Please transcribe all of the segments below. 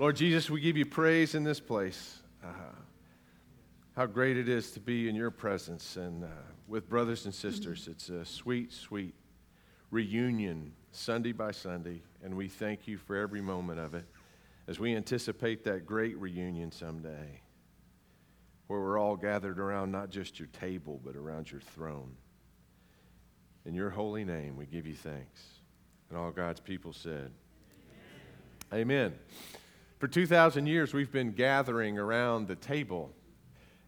Lord Jesus, we give you praise in this place. Uh, how great it is to be in your presence and uh, with brothers and sisters. It's a sweet, sweet reunion Sunday by Sunday, and we thank you for every moment of it as we anticipate that great reunion someday where we're all gathered around not just your table, but around your throne. In your holy name, we give you thanks. And all God's people said, Amen. Amen. For 2,000 years, we've been gathering around the table.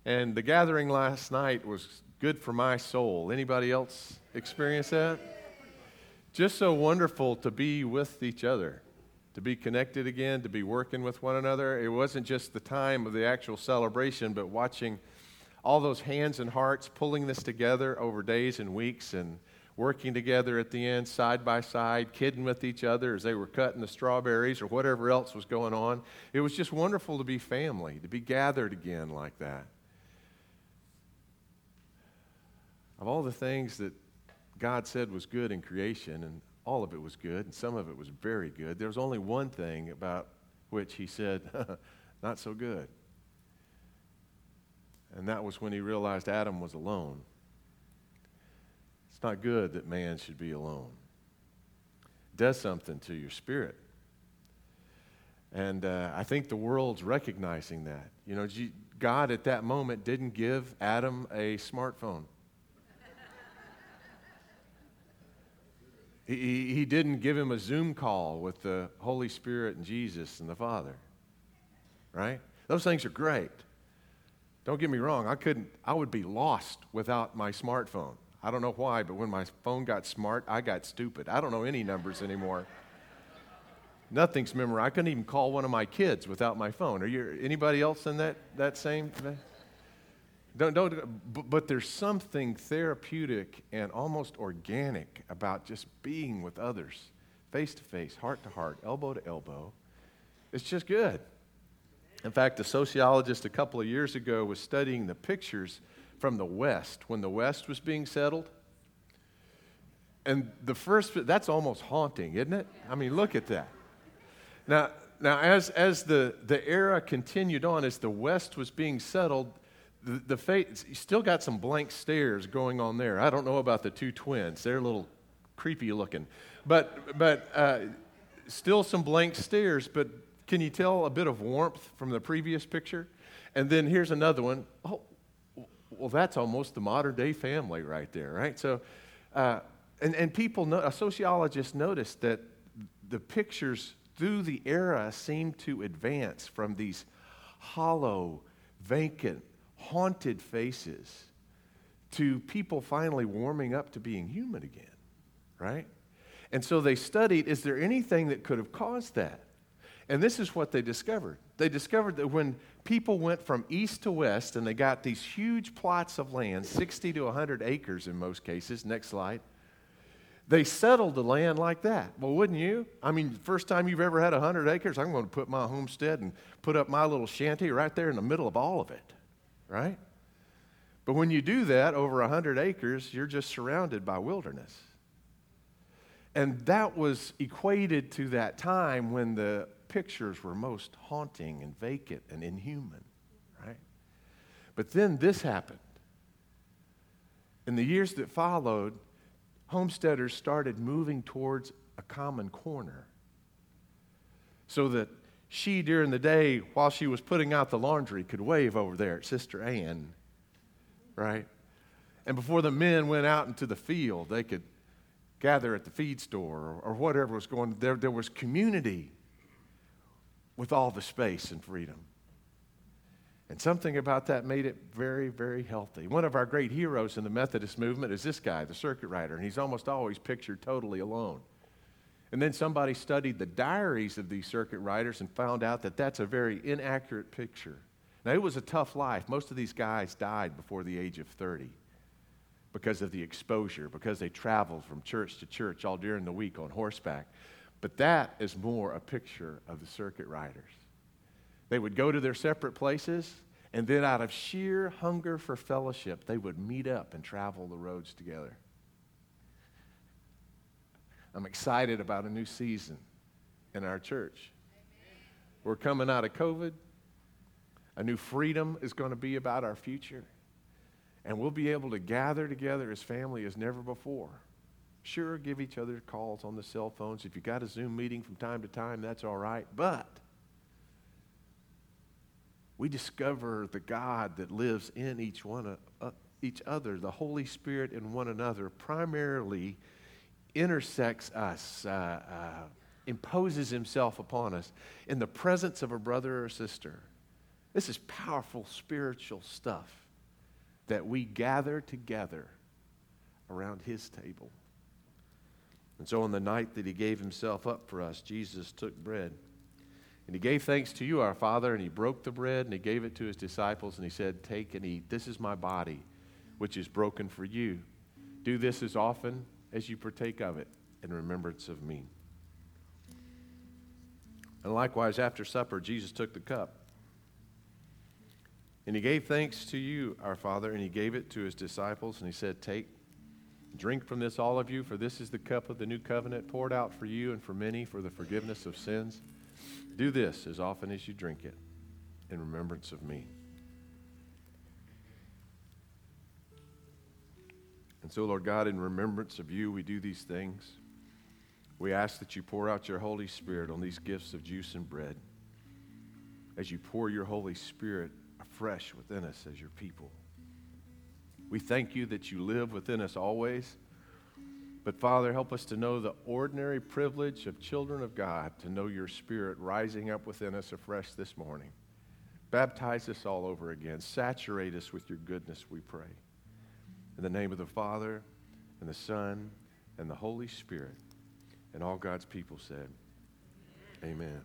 And the gathering last night was good for my soul. Anybody else experience that? Just so wonderful to be with each other, to be connected again, to be working with one another. It wasn't just the time of the actual celebration, but watching all those hands and hearts pulling this together over days and weeks and working together at the end, side by side, kidding with each other as they were cutting the strawberries or whatever else was going on. It was just wonderful to be family, to be gathered again like that. Of all the things that God said was good in creation, and all of it was good, and some of it was very good, there was only one thing about which He said, not so good. And that was when He realized Adam was alone. It's not good that man should be alone. It does something to your spirit. And uh, I think the world's recognizing that. You know, God at that moment didn't give Adam a smartphone. he, he didn't give him a Zoom call with the Holy Spirit and Jesus and the Father. Right? Those things are great. Don't get me wrong, I couldn't, I would be lost without my smartphone. I don't know why, but when my phone got smart, I got stupid. I don't know any numbers anymore. Nothing's memorized. I couldn't even call one of my kids without my phone. Are you anybody else in that, that same? Don't, don't, but there's something therapeutic and almost organic about just being with others, face to face, heart to heart, elbow to elbow. It's just good. In fact, a sociologist a couple of years ago was studying the pictures from the West when the West was being settled. And the first, that's almost haunting, isn't it? I mean, look at that. Now, now as, as the, the era continued on, as the West was being settled, the, the still got some blank stares going on there. I don't know about the two twins. They're a little creepy looking. But, but uh, still some blank stares, but can you tell a bit of warmth from the previous picture? And then here's another one. Oh, well, that's almost the modern day family right there, right? So, uh, and, and people, know, sociologists noticed that the pictures through the era seem to advance from these hollow, vacant, haunted faces to people finally warming up to being human again, right? And so they studied is there anything that could have caused that? And this is what they discovered. They discovered that when people went from east to west and they got these huge plots of land, 60 to 100 acres in most cases, next slide, they settled the land like that. Well, wouldn't you? I mean, first time you've ever had 100 acres, I'm going to put my homestead and put up my little shanty right there in the middle of all of it, right? But when you do that over 100 acres, you're just surrounded by wilderness. And that was equated to that time when the pictures were most haunting and vacant and inhuman, right? But then this happened. In the years that followed, homesteaders started moving towards a common corner so that she, during the day, while she was putting out the laundry, could wave over there at Sister Ann, right? And before the men went out into the field, they could gather at the feed store or, or whatever was going there. There was community with all the space and freedom. And something about that made it very, very healthy. One of our great heroes in the Methodist movement is this guy, the circuit rider, and he's almost always pictured totally alone. And then somebody studied the diaries of these circuit riders and found out that that's a very inaccurate picture. Now, it was a tough life. Most of these guys died before the age of 30 because of the exposure, because they traveled from church to church all during the week on horseback. But that is more a picture of the circuit riders. They would go to their separate places, and then out of sheer hunger for fellowship, they would meet up and travel the roads together. I'm excited about a new season in our church. We're coming out of COVID. A new freedom is going to be about our future. And we'll be able to gather together as family as never before. Sure, give each other calls on the cell phones. If you got a Zoom meeting from time to time, that's all right. But we discover the God that lives in each one uh, each other, the Holy Spirit in one another, primarily intersects us, uh, uh, imposes himself upon us in the presence of a brother or sister. This is powerful spiritual stuff that we gather together around his table. And so, on the night that he gave himself up for us, Jesus took bread. And he gave thanks to you, our Father, and he broke the bread and he gave it to his disciples and he said, Take and eat. This is my body, which is broken for you. Do this as often as you partake of it in remembrance of me. And likewise, after supper, Jesus took the cup. And he gave thanks to you, our Father, and he gave it to his disciples, and he said, Take, drink from this, all of you, for this is the cup of the new covenant poured out for you and for many for the forgiveness of sins. Do this as often as you drink it in remembrance of me. And so, Lord God, in remembrance of you, we do these things. We ask that you pour out your Holy Spirit on these gifts of juice and bread as you pour your Holy Spirit afresh within us as your people. We thank you that you live within us always. But Father, help us to know the ordinary privilege of children of God to know your Spirit rising up within us afresh this morning. Baptize us all over again. Saturate us with your goodness, we pray. In the name of the Father, and the Son, and the Holy Spirit. And all God's people said, Amen.